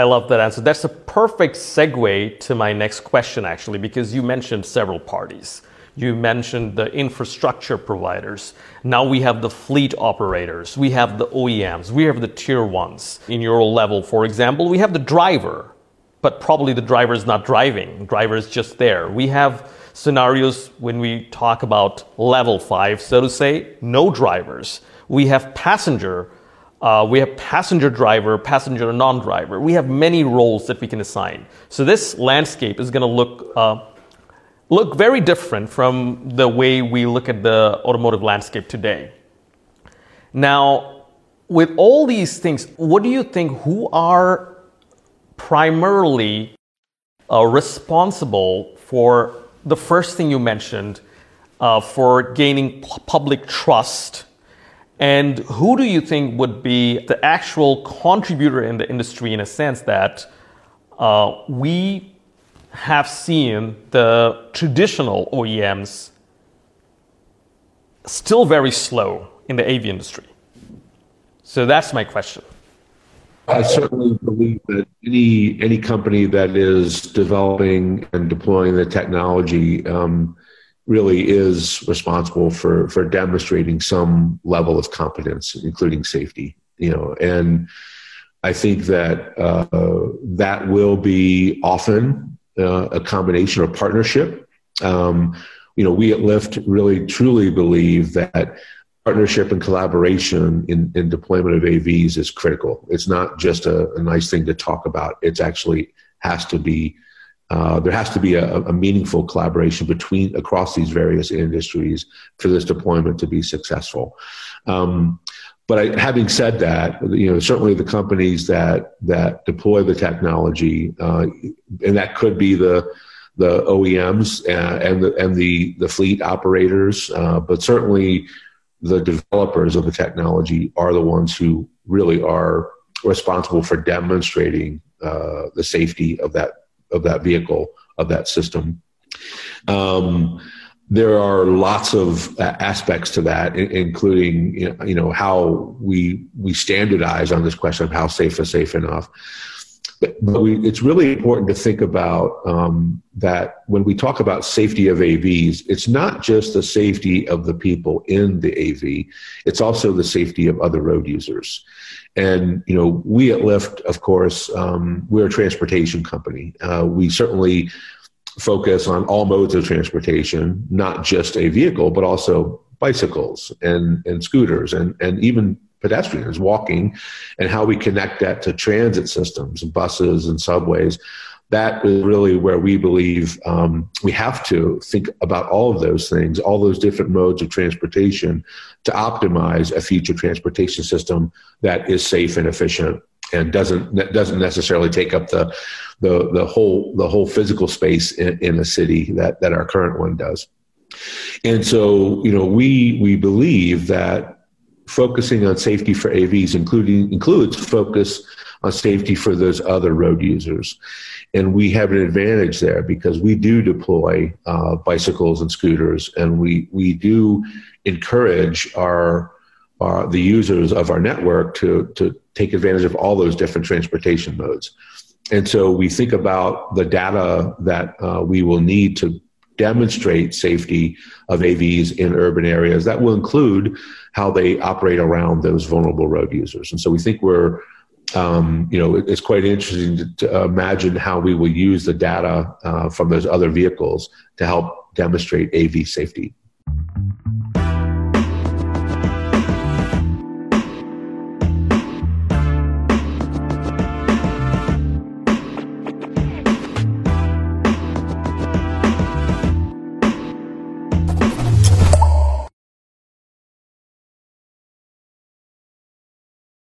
I love that answer. That's a perfect segue to my next question, actually, because you mentioned several parties. You mentioned the infrastructure providers. Now we have the fleet operators. We have the OEMs. We have the tier ones. In your level, for example, we have the driver, but probably the driver is not driving. The driver is just there. We have scenarios when we talk about level five, so to say, no drivers. We have passenger uh, we have passenger driver, passenger non-driver. We have many roles that we can assign. So this landscape is going to look uh, look very different from the way we look at the automotive landscape today. Now, with all these things, what do you think? Who are primarily uh, responsible for the first thing you mentioned, uh, for gaining p- public trust? And who do you think would be the actual contributor in the industry in a sense that uh, we have seen the traditional OEMs still very slow in the AV industry? So that's my question. I certainly believe that any any company that is developing and deploying the technology um, really is responsible for for demonstrating some level of competence, including safety. You know, and I think that uh, that will be often uh, a combination or partnership. Um, you know, we at Lyft really truly believe that partnership and collaboration in, in deployment of AVs is critical. It's not just a, a nice thing to talk about. It's actually has to be uh, there has to be a, a, meaningful collaboration between across these various industries for this deployment to be successful. Um, but I, having said that, you know certainly the companies that that deploy the technology, uh, and that could be the the OEMs and, the and the the fleet operators, uh, but certainly the developers of the technology are the ones who really are responsible for demonstrating uh, the safety of that of that vehicle of that system. Um, there are lots of aspects to that, including you know how we we standardize on this question of how safe is safe enough. But, we, it's really important to think about um, that when we talk about safety of AVs, it's not just the safety of the people in the AV; it's also the safety of other road users. And you know, we at Lyft, of course, um, we're a transportation company. Uh, we certainly focus on all modes of transportation, not just a vehicle, but also bicycles and, and scooters and, and even pedestrians walking and how we connect that to transit systems, and buses and subways that is really where we believe um, we have to think about all of those things, all those different modes of transportation to optimize a future transportation system that is safe and efficient and doesn't doesn't necessarily take up the the, the whole the whole physical space in, in a city that, that our current one does. And so, you know, we we believe that focusing on safety for AVs including includes focus on safety for those other road users. And we have an advantage there because we do deploy uh, bicycles and scooters, and we, we do encourage our, our, the users of our network to, to take advantage of all those different transportation modes. And so we think about the data that uh, we will need to demonstrate safety of AVs in urban areas. That will include how they operate around those vulnerable road users. And so we think we're um, you know, it's quite interesting to, to, imagine how we will use the data uh, from those other vehicles to help demonstrate AV safety.